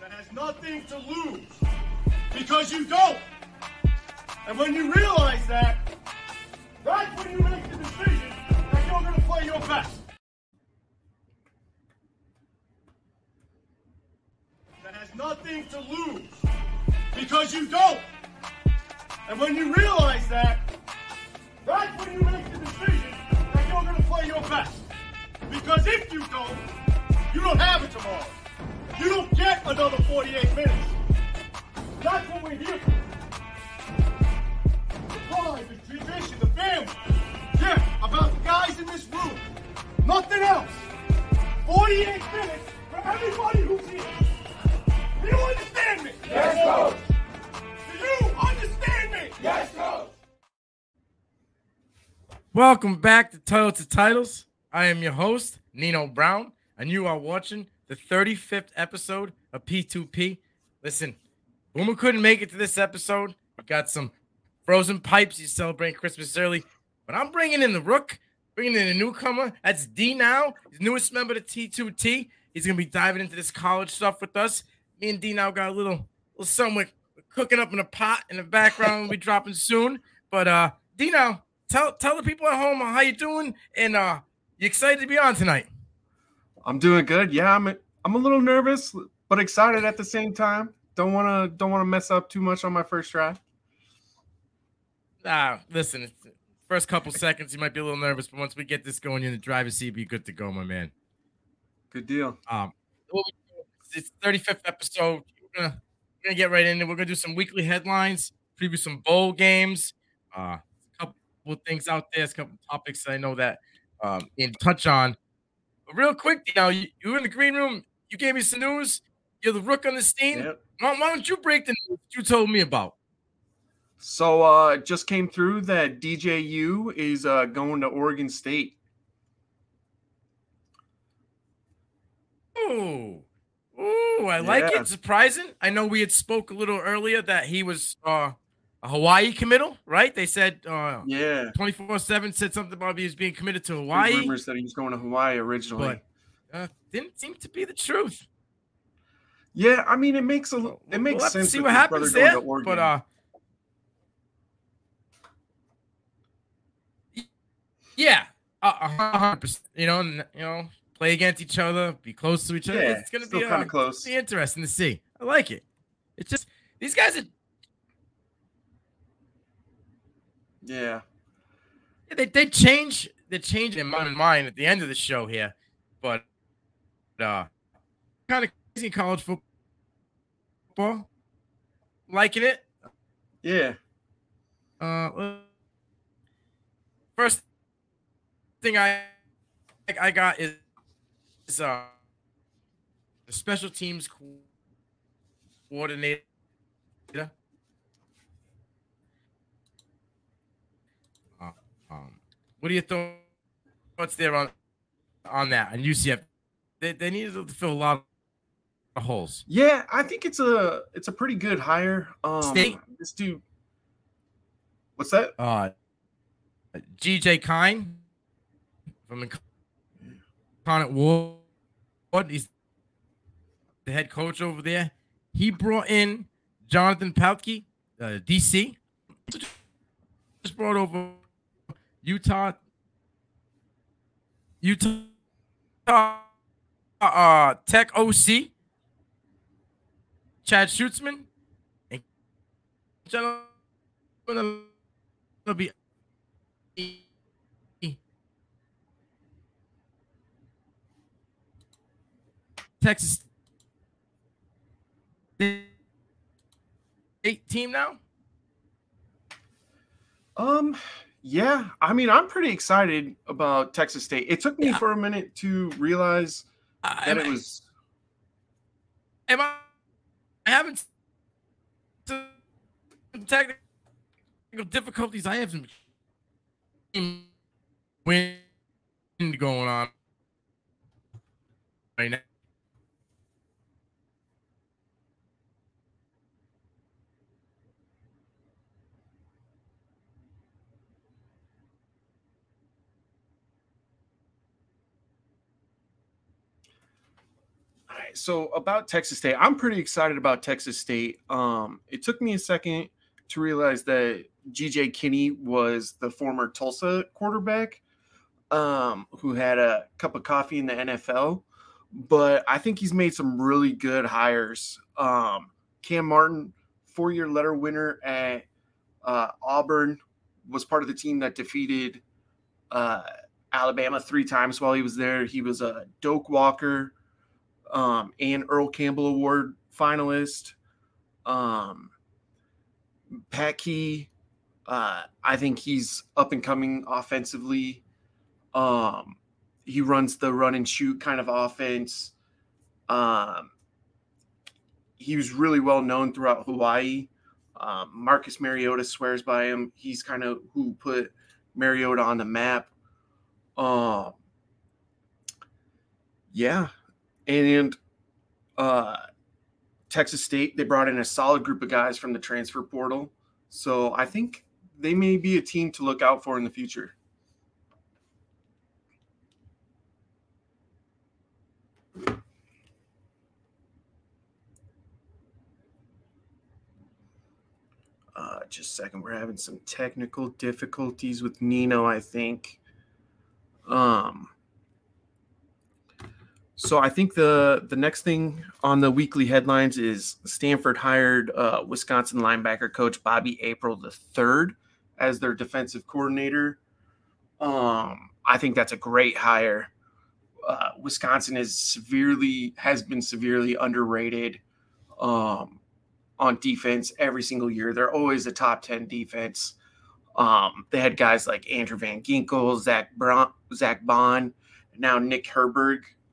that has nothing to lose because you don't. And when you realize that, that's when you make the decision that you're going to play your best. That has nothing to lose because you don't. And when you realize that, that's when you make the decision that you're going to play your best. Because if you don't, you don't have it tomorrow. You don't get another 48 minutes. That's what we're here for. The pride, the tradition, the family. Yeah, about the guys in this room. Nothing else. 48 minutes for everybody who's here. Do you understand me? Yes, coach. Do you understand me? Yes, coach. Welcome back to Toilets to Titles. I am your host, Nino Brown, and you are watching the 35th episode of P2P. Listen, Boomer couldn't make it to this episode. We got some frozen pipes. You celebrating Christmas early, but I'm bringing in the Rook, bringing in a newcomer. That's D now, his newest member of T2T. He's gonna be diving into this college stuff with us. Me and D now got a little, little something cooking up in a pot in the background. We'll be dropping soon. But uh, D now, tell tell the people at home how you doing, and uh, you excited to be on tonight? I'm doing good. Yeah, I'm I'm a little nervous, but excited at the same time. Don't want to don't want to mess up too much on my first try. Ah, listen, first couple seconds you might be a little nervous, but once we get this going in the driver's seat, be good to go, my man. Good deal. Um, it's 35th episode. We're gonna we're gonna get right in. it. We're gonna do some weekly headlines, preview some bowl games, uh, a couple of things out there, a couple topics that I know that um in touch on. But real quick, you know, you, you were in the green room. You gave me some news. You're the rook on the scene. Yep. Why, why don't you break the news you told me about? So uh it just came through that DJU is uh going to Oregon State. Ooh. Ooh, I like Yeah. it. Surprising. I know we had spoke a little earlier that he was uh, a Hawaii committal, right? They said uh Yeah. 24-7 said something about he was being committed to Hawaii, Rumors that he was going to Hawaii originally. but uh, didn't seem to be the truth. yeah, I mean it makes a it makes we'll sense. see what happens there. But uh yeah, a hundred percent. You know, you know, play against each other, be close to each other. Yeah, it's gonna be kinda uh, close. Be interesting to see. I like it. It's just these guys are yeah. They they change they change in my mind at the end of the show here, but uh kind of crazy college football. Liking it. Yeah. Uh first thing I I got is, is uh the special teams coordinator. Uh, um, what are your thoughts there on on that and UCF? They, they needed to fill a lot of holes. Yeah, I think it's a it's a pretty good hire. Um State? this dude What's that? Uh, GJ Kinne from Incarnate Word. He's the head coach over there. He brought in Jonathan Patke, uh, DC. Just brought over Utah. Utah uh, Tech OC. Chad Schutzman. And gentlemen, it'll be Texas State team now. Um, yeah. I mean, I'm pretty excited about Texas State. It took me Yeah. for a minute to realize that it was. am I, I haven't some technical difficulties. I have some wind going on right now. So about Texas State, I'm pretty excited about Texas State. Um, it took me a second to realize that GJ Kinne was the former Tulsa quarterback um, who had a cup of coffee in the NFL. But I think he's made some really good hires. Um, Cam Martin, four year letter winner at uh, Auburn, was part of the team that defeated uh, Alabama three times while he was there. He was a Doak Walker um, and Earl Campbell Award finalist. Um, Pat Key, uh, I think he's up and coming offensively. Um, he runs the run and shoot kind of offense. Um, he was really well known throughout Hawaii. Um, Marcus Mariota swears by him. He's kind of who put Mariota on the map. Um, yeah, and uh, Texas State they brought in a solid group of guys from the transfer portal, so I think they may be a team to look out for in the future. Uh, just a second. We're having some technical difficulties with Nino, I think. Um, so I think the the next thing on the weekly headlines is Stanford hired uh, Wisconsin linebacker coach Bobby April the third as their defensive coordinator. Um, I think that's a great hire. Uh, Wisconsin is severely has been severely underrated. Um, on defense every single year. They're always a top 10 defense. Um, they had guys like Andrew Van Ginkel, Zach Braun, Zack Baun, now Nick Herbig